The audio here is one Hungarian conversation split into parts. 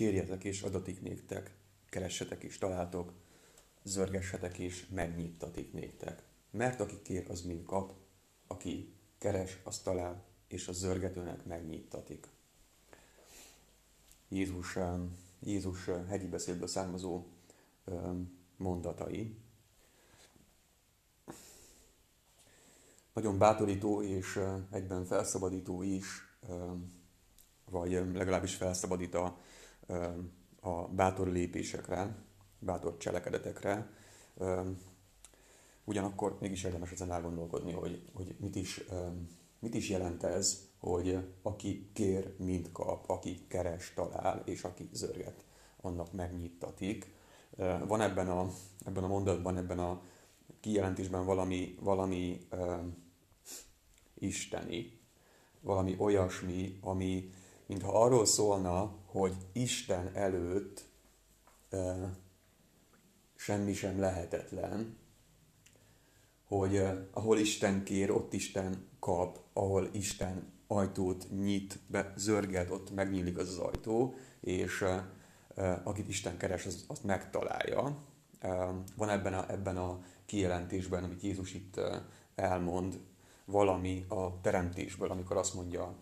kérjetek és adatik néktek, keressetek és találtok, zörgessetek és megnyittatik néktek. Mert aki kér, az mind kap, aki keres, az talál, és a zörgetőnek megnyittatik. Jézus, Jézus hegyi beszédből származó mondatai. Nagyon bátorító és egyben felszabadító is, vagy legalábbis felszabadít a, a bátor lépésekre, bátor cselekedetekre. Ugyanakkor mégis érdemes ezen elgondolkodni, hogy, hogy mit, is, mit is jelent ez, hogy aki kér, mind kap, aki keres, talál, és aki zörget, annak megnyittatik. Van ebben a, ebben a mondatban, ebben a kijelentésben valami, valami isteni, valami olyasmi, ami mintha arról szólna, hogy Isten előtt uh, semmi sem lehetetlen, hogy uh, ahol Isten kér, ott Isten kap, ahol Isten ajtót nyit, be, zörget, ott megnyílik az az ajtó, és uh, akit Isten keres, az, azt megtalálja. Van ebben a, ebben a kijelentésben, amit Jézus itt elmond, valami a teremtésből, amikor azt mondja,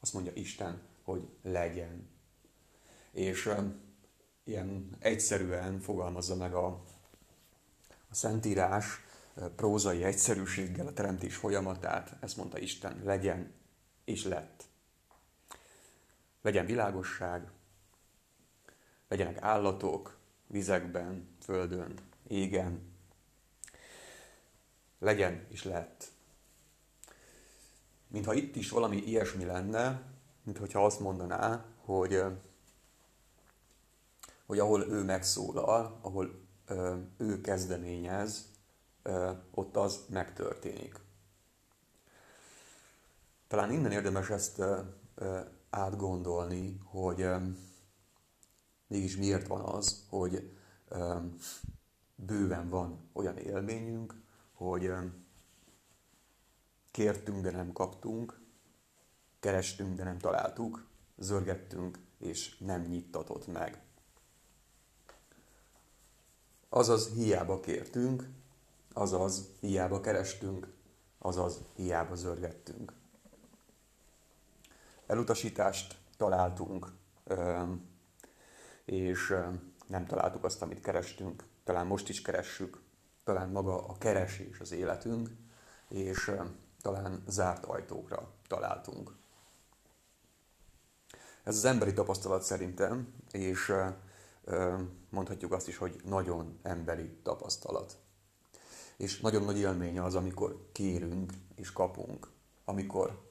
azt mondja Isten, hogy legyen. És ilyen egyszerűen fogalmazza meg a, a Szentírás prózai egyszerűséggel a teremtés folyamatát, ezt mondta Isten, legyen és lett. Legyen világosság, legyenek állatok, vizekben, földön, égen, legyen és lett. Mintha itt is valami ilyesmi lenne, mintha azt mondaná, hogy, hogy ahol ő megszólal, ahol ő kezdeményez, ott az megtörténik. Talán innen érdemes ezt átgondolni, hogy mégis miért van az, hogy bőven van olyan élményünk, hogy kértünk, de nem kaptunk, kerestünk, de nem találtuk, zörgettünk, és nem nyittatott meg. Azaz hiába kértünk, azaz hiába kerestünk, azaz hiába zörgettünk elutasítást találtunk, és nem találtuk azt, amit kerestünk. Talán most is keressük, talán maga a keresés az életünk, és talán zárt ajtókra találtunk. Ez az emberi tapasztalat szerintem, és mondhatjuk azt is, hogy nagyon emberi tapasztalat. És nagyon nagy élménye az, amikor kérünk és kapunk, amikor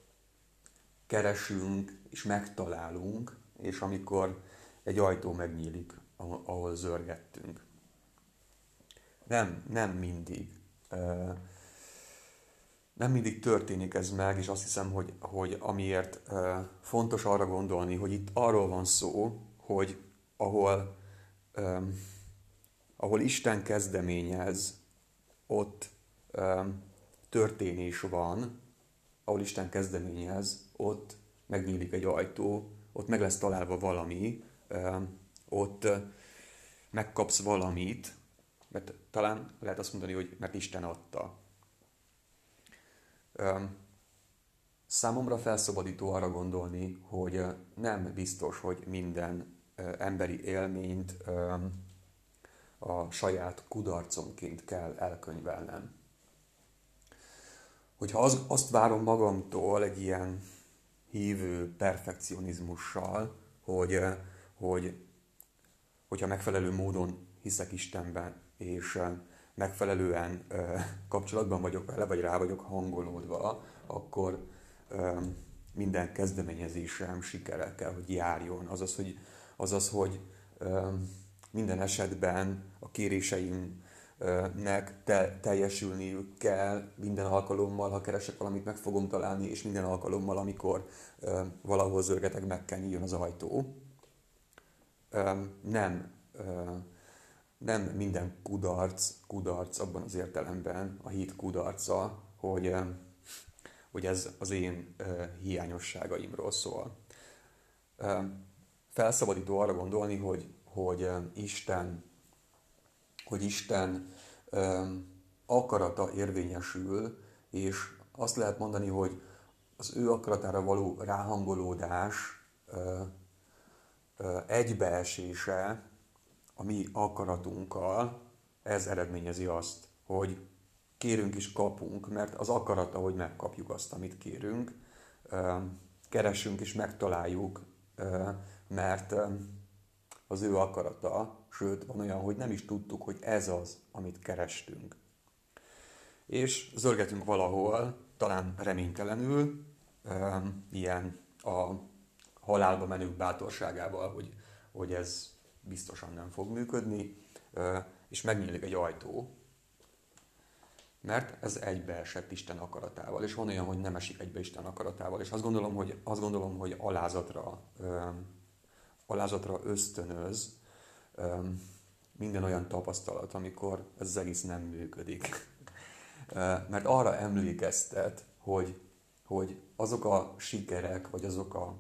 keresünk és megtalálunk, és amikor egy ajtó megnyílik, ahol zörgettünk. Nem, nem mindig. Nem mindig történik ez meg, és azt hiszem, hogy, hogy amiért fontos arra gondolni, hogy itt arról van szó, hogy ahol, ahol Isten kezdeményez, ott történés van, ahol Isten kezdeményez, ott megnyílik egy ajtó, ott meg lesz találva valami, ott megkapsz valamit, mert talán lehet azt mondani, hogy mert Isten adta. Számomra felszabadító arra gondolni, hogy nem biztos, hogy minden emberi élményt a saját kudarcomként kell elkönyvelnem. Hogyha az, azt várom magamtól egy ilyen hívő perfekcionizmussal, hogy, hogy hogyha megfelelő módon hiszek Istenben, és megfelelően kapcsolatban vagyok vele, vagy rá vagyok hangolódva, akkor minden kezdeményezésem sikere kell, hogy járjon. Azaz, hogy, azaz, hogy minden esetben a kéréseim nek te, teljesülniük kell minden alkalommal, ha keresek valamit, meg fogom találni, és minden alkalommal, amikor valahol zörgetek, meg kell nyíljon az ajtó. Nem, nem minden kudarc, kudarc abban az értelemben, a hit kudarca, hogy, hogy ez az én hiányosságaimról szól. Felszabadító arra gondolni, hogy, hogy Isten, hogy Isten akarata érvényesül, és azt lehet mondani, hogy az ő akaratára való ráhangolódás egybeesése a mi akaratunkkal, ez eredményezi azt, hogy kérünk és kapunk, mert az akarata, hogy megkapjuk azt, amit kérünk, keresünk és megtaláljuk, mert az ő akarata, sőt, van olyan, hogy nem is tudtuk, hogy ez az, amit kerestünk. És zörgetünk valahol, talán reménytelenül, ilyen a halálba menők bátorságával, hogy, hogy ez biztosan nem fog működni, és megnyílik egy ajtó, mert ez egybeesett Isten akaratával, és van olyan, hogy nem esik egybe Isten akaratával, és azt gondolom, hogy, azt gondolom, hogy alázatra, alázatra ösztönöz minden olyan tapasztalat, amikor ez az egész nem működik. mert arra emlékeztet, hogy, hogy azok a sikerek, vagy azok a,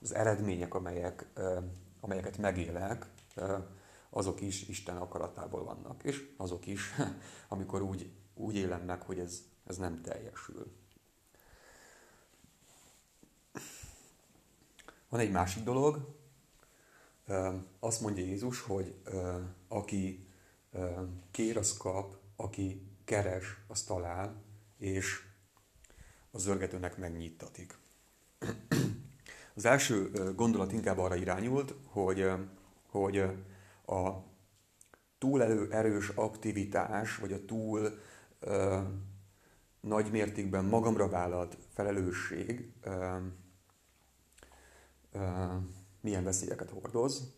az eredmények, amelyek, amelyeket megélek, azok is Isten akaratából vannak. És azok is, amikor úgy, úgy élem meg, hogy ez, ez nem teljesül. Van egy másik dolog, azt mondja Jézus, hogy aki kér, az kap, aki keres, az talál, és a zörgetőnek megnyitatik. Az első gondolat inkább arra irányult, hogy, hogy a túl erős aktivitás, vagy a túl ö, nagy mértékben magamra vállalt felelősség ö, milyen veszélyeket hordoz,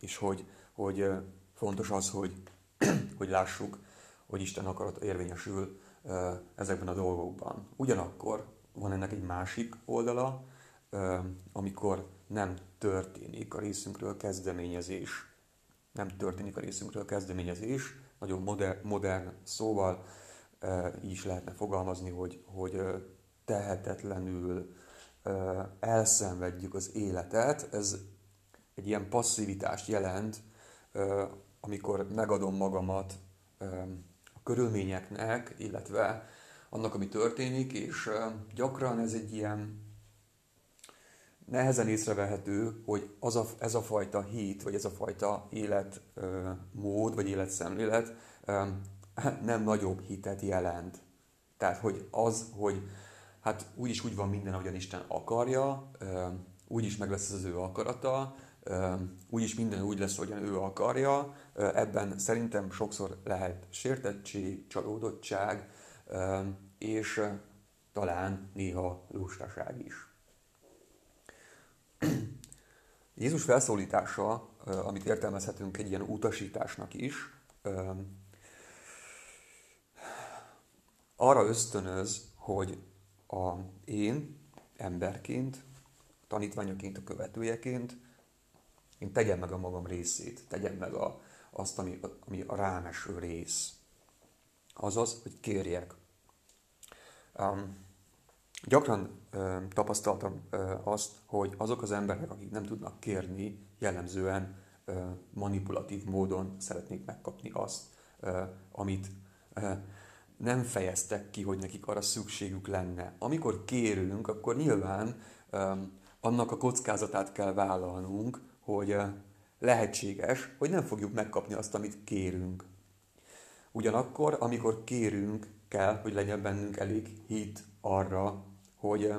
és hogy, hogy fontos az, hogy, hogy lássuk, hogy Isten akarat érvényesül ezekben a dolgokban. Ugyanakkor van ennek egy másik oldala, amikor nem történik a részünkről kezdeményezés nem történik a részünkről kezdeményezés, nagyon modern, modern szóval így is lehetne fogalmazni, hogy, hogy tehetetlenül elszenvedjük az életet. Ez egy ilyen passzivitást jelent, amikor megadom magamat a körülményeknek, illetve annak, ami történik, és gyakran ez egy ilyen nehezen észrevehető, hogy az a, ez a fajta hit, vagy ez a fajta életmód, vagy életszemlélet nem nagyobb hitet jelent. Tehát, hogy az, hogy hát úgyis úgy van minden, ahogyan Isten akarja, úgyis meg lesz az ő akarata, úgyis minden úgy lesz, ahogyan ő akarja. Ebben szerintem sokszor lehet sértettség, csalódottság, és talán néha lustaság is. Jézus felszólítása, amit értelmezhetünk egy ilyen utasításnak is, arra ösztönöz, hogy a én emberként, tanítványoként, a követőjeként én tegyem meg a magam részét, tegyem meg a, azt, ami, ami a rám eső rész. Azaz, hogy kérjek. Um, Gyakran ö, tapasztaltam ö, azt, hogy azok az emberek, akik nem tudnak kérni, jellemzően ö, manipulatív módon szeretnék megkapni azt, ö, amit ö, nem fejeztek ki, hogy nekik arra szükségük lenne. Amikor kérünk, akkor nyilván annak a kockázatát kell vállalnunk, hogy lehetséges, hogy nem fogjuk megkapni azt, amit kérünk. Ugyanakkor, amikor kérünk, kell, hogy legyen bennünk elég hit arra, hogy,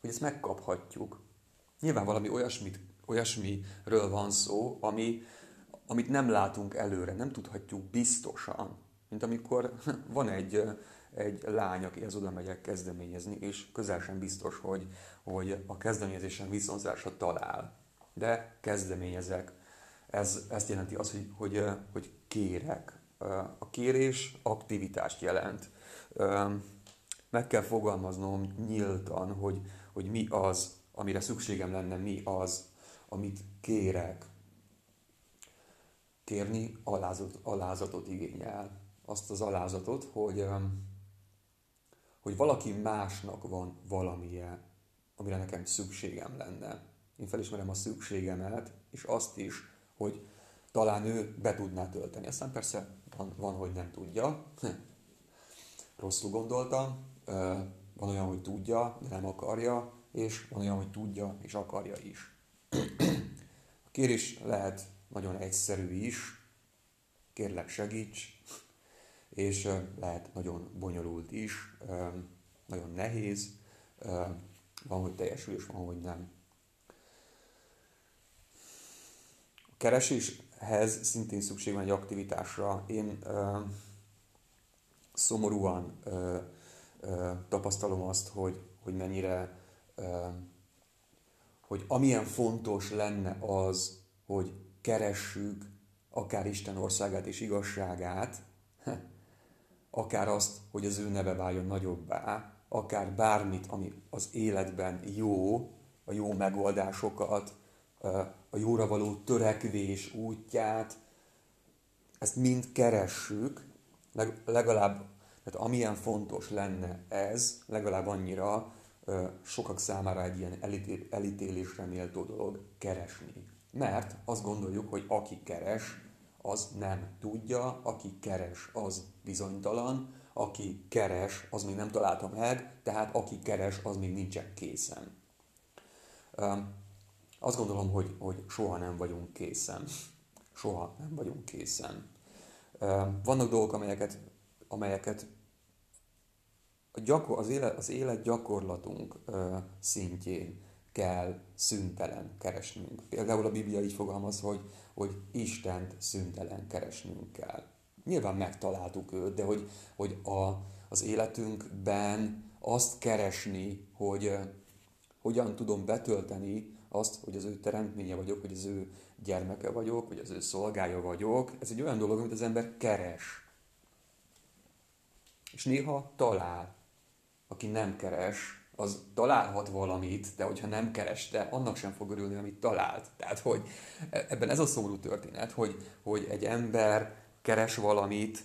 hogy ezt megkaphatjuk. Nyilván valami olyasmit, olyasmiről van szó, ami, amit nem látunk előre, nem tudhatjuk biztosan. Mint amikor van egy, egy lány, akihez oda megyek kezdeményezni, és közel sem biztos, hogy, hogy a kezdeményezésen viszonzásra talál. De kezdeményezek. Ez, ezt jelenti az, hogy, hogy, hogy kérek. A kérés aktivitást jelent meg kell fogalmaznom nyíltan, hogy, hogy mi az, amire szükségem lenne, mi az, amit kérek. Kérni alázat, alázatot igényel. Azt az alázatot, hogy, hogy valaki másnak van valamilyen, amire nekem szükségem lenne. Én felismerem a szükségemet, és azt is, hogy talán ő be tudná tölteni. Aztán persze van, van hogy nem tudja. Rosszul gondoltam. Van olyan, hogy tudja, de nem akarja, és van olyan, hogy tudja, és akarja is. A kérés lehet nagyon egyszerű is, kérlek segíts, és lehet nagyon bonyolult is, nagyon nehéz, van, hogy teljesül, és van, hogy nem. A kereséshez szintén szükség van egy aktivitásra. Én szomorúan tapasztalom azt, hogy, hogy mennyire, hogy amilyen fontos lenne az, hogy keressük akár Isten országát és igazságát, akár azt, hogy az ő neve váljon nagyobbá, akár bármit, ami az életben jó, a jó megoldásokat, a jóra való törekvés útját, ezt mind keressük, legalább, tehát amilyen fontos lenne ez, legalább annyira sokak számára egy ilyen elítélésre méltó dolog keresni. Mert azt gondoljuk, hogy aki keres, az nem tudja, aki keres, az bizonytalan, aki keres, az még nem találta meg, tehát aki keres, az még nincsen készen. Azt gondolom, hogy, hogy soha nem vagyunk készen. Soha nem vagyunk készen. Vannak dolgok, amelyeket, amelyeket a gyakor, az, élet, az élet gyakorlatunk szintjén kell szüntelen keresnünk. Például a Biblia így fogalmaz, hogy, hogy Istent szüntelen keresnünk kell. Nyilván megtaláltuk őt, de hogy, hogy a, az életünkben azt keresni, hogy hogyan tudom betölteni azt, hogy az ő teremtménye vagyok, hogy az ő gyermeke vagyok, hogy az ő szolgája vagyok, ez egy olyan dolog, amit az ember keres. És néha talál. Aki nem keres, az találhat valamit, de hogyha nem kereste, annak sem fog örülni, amit talált. Tehát, hogy ebben ez a szomorú történet, hogy, hogy egy ember keres valamit,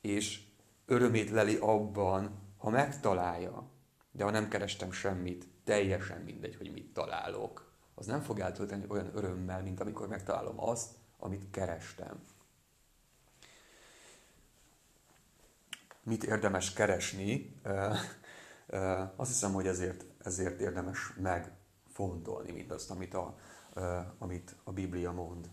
és örömét leli abban, ha megtalálja. De ha nem kerestem semmit, teljesen mindegy, hogy mit találok. Az nem fog eltölteni olyan örömmel, mint amikor megtalálom azt, amit kerestem. Mit érdemes keresni? Azt hiszem, hogy ezért, ezért érdemes megfontolni mindazt, amit a, amit a Biblia mond.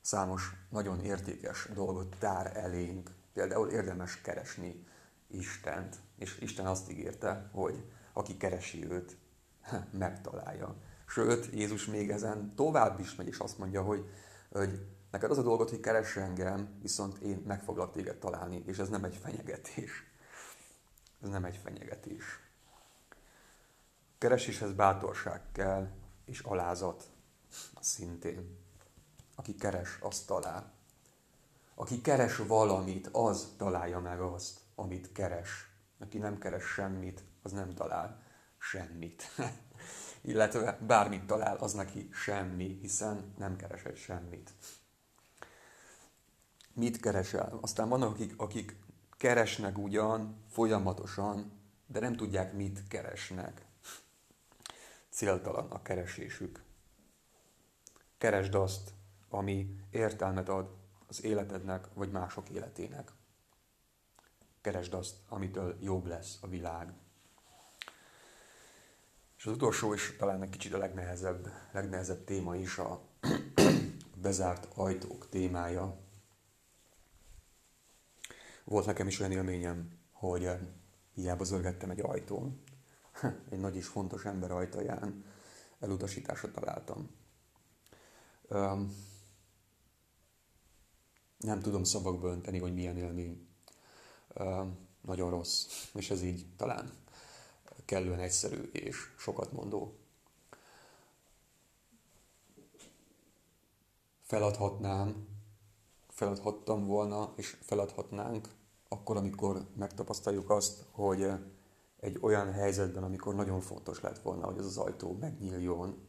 Számos nagyon értékes dolgot tár elénk. Például érdemes keresni Istent, és Isten azt ígérte, hogy aki keresi őt, megtalálja. Sőt, Jézus még ezen tovább is megy, és azt mondja, hogy, hogy neked az a dolgot, hogy keress engem, viszont én meg foglak téged találni, és ez nem egy fenyegetés. Ez nem egy fenyegetés. Kereséshez bátorság kell, és alázat szintén. Aki keres, azt talál. Aki keres valamit, az találja meg azt, amit keres. Aki nem keres semmit, az nem talál semmit. Illetve bármit talál, az neki semmi, hiszen nem keresett semmit. Mit keresel? Aztán vannak, akik, akik keresnek ugyan folyamatosan, de nem tudják, mit keresnek. Céltalan a keresésük. Keresd azt, ami értelmet ad az életednek, vagy mások életének. Keresd azt, amitől jobb lesz a világ. És az utolsó, és talán egy kicsit a legnehezebb, legnehezebb téma is a bezárt ajtók témája. Volt nekem is olyan élményem, hogy eh, hiába zörgettem egy ajtón, egy nagy és fontos ember ajtaján elutasításra találtam. Nem tudom szavakba önteni, hogy milyen élmény. Um, nagyon rossz, és ez így talán kellően egyszerű és sokat mondó. Feladhatnám, feladhattam volna, és feladhatnánk akkor, amikor megtapasztaljuk azt, hogy egy olyan helyzetben, amikor nagyon fontos lett volna, hogy az az ajtó megnyíljon,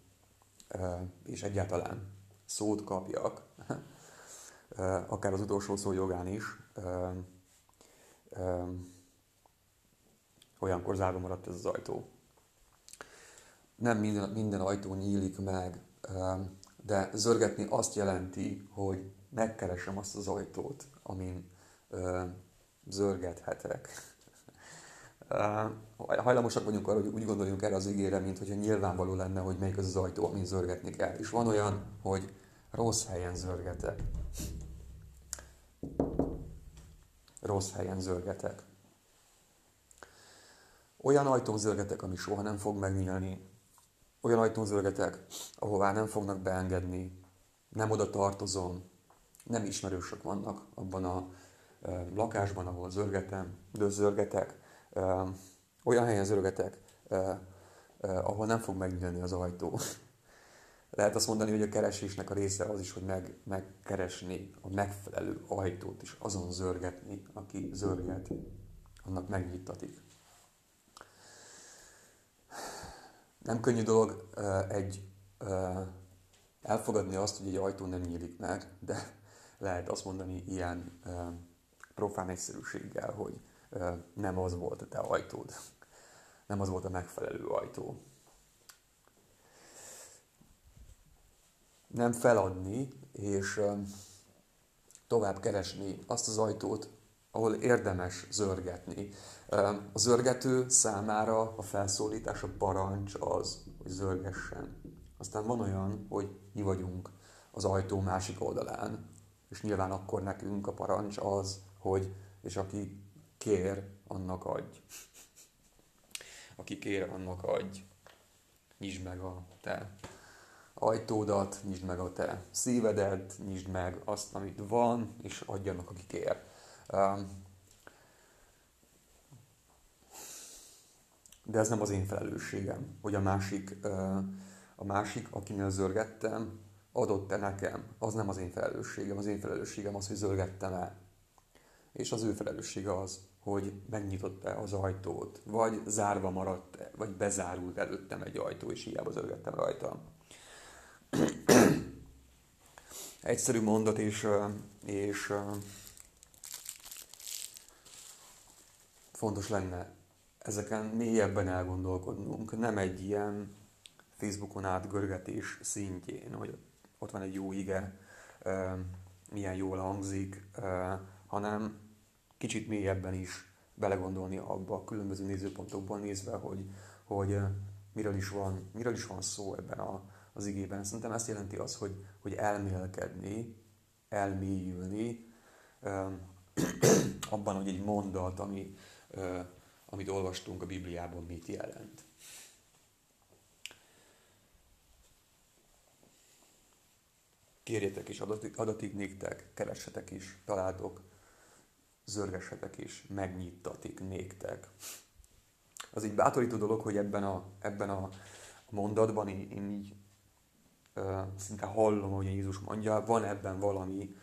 és egyáltalán szót kapjak, akár az utolsó szó jogán is, olyankor zárva maradt ez az ajtó. nem minden, minden ajtó nyílik meg, de zörgetni azt jelenti, hogy megkeresem azt az ajtót, amin zörgethetek. Hajlamosak vagyunk arra, hogy úgy gondoljunk erre az ígére, mint hogyha nyilvánvaló lenne, hogy melyik az az ajtó, amin zörgetni kell. És van olyan, hogy rossz helyen zörgetek. Rossz helyen zörgetek. Olyan ajtón zörgetek, ami soha nem fog megnyílni. Olyan ajtón zörgetek, ahová nem fognak beengedni. Nem oda tartozom. Nem ismerősök vannak abban a lakásban, ahol zörgetem, de zörgetek. E, olyan helyen zörgetek, ahol nem fog megnyílni az ajtó. Lehet azt mondani, hogy a keresésnek a része az is, hogy meg, megkeresni a megfelelő ajtót, és azon zörgetni, aki zörget, annak megnyitatik. Nem könnyű dolog egy elfogadni azt, hogy egy ajtó nem nyílik meg, de lehet azt mondani ilyen profán egyszerűséggel, hogy nem az volt a te ajtód, nem az volt a megfelelő ajtó. Nem feladni, és tovább keresni azt az ajtót, ahol érdemes zörgetni. A zörgető számára a felszólítás, a parancs az, hogy zörgessen. Aztán van olyan, hogy mi vagyunk az ajtó másik oldalán, és nyilván akkor nekünk a parancs az, hogy és aki kér, annak adj. Aki kér, annak adj. Nyisd meg a te ajtódat, nyisd meg a te szívedet, nyisd meg azt, amit van, és adjanak, aki kér. De ez nem az én felelősségem, hogy a másik, a másik, akinél zörgettem, adott-e nekem. Az nem az én felelősségem. Az én felelősségem az, hogy zörgettem el. És az ő felelőssége az, hogy megnyitott-e az ajtót, vagy zárva maradt-e, vagy bezárult előttem egy ajtó, és hiába zörgettem rajta. Egyszerű mondat, és, és fontos lenne ezeken mélyebben elgondolkodnunk, nem egy ilyen Facebookon átgörgetés szintjén, hogy ott van egy jó ige, milyen jól hangzik, hanem kicsit mélyebben is belegondolni abba a különböző nézőpontokból nézve, hogy, hogy miről, is van, miről is van szó ebben a, az igében. Szerintem ezt jelenti az, hogy, hogy elmélkedni, elmélyülni abban, hogy egy mondat, ami, amit olvastunk a Bibliában, mit jelent. Kérjetek is adatik, adatik néktek, keressetek is, találtok, zörgessetek is, megnyittatik néktek. Az egy bátorító dolog, hogy ebben a, ebben a mondatban én, én így ö, szinte hallom, hogy Jézus mondja, van ebben valami,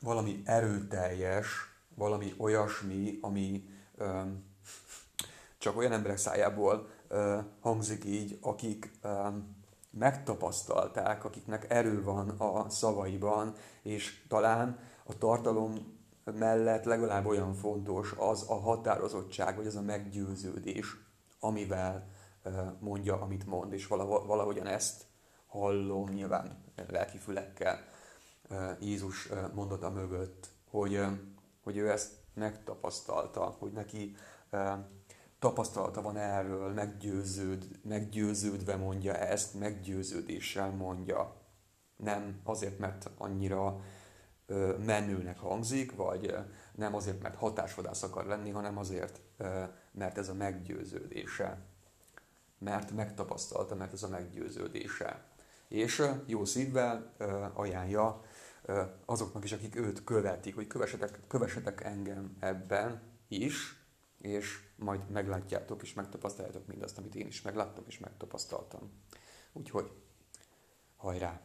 valami erőteljes, valami olyasmi, ami ö, csak olyan emberek szájából ö, hangzik így, akik ö, megtapasztalták, akiknek erő van a szavaiban, és talán a tartalom mellett legalább olyan fontos az a határozottság, vagy az a meggyőződés, amivel mondja, amit mond, és valahogyan ezt hallom nyilván lelki fülekkel Jézus mondata mögött, hogy hogy ő ezt megtapasztalta, hogy neki tapasztalata van erről, meggyőződ, meggyőződve mondja ezt, meggyőződéssel mondja. Nem azért, mert annyira menőnek hangzik, vagy nem azért, mert hatásvadász akar lenni, hanem azért, mert ez a meggyőződése. Mert megtapasztalta, mert ez a meggyőződése. És jó szívvel ajánlja azoknak is, akik őt követik, hogy kövessetek, kövessetek engem ebben is, és majd meglátjátok és megtapasztaljátok mindazt, amit én is megláttam és megtapasztaltam. Úgyhogy hajrá!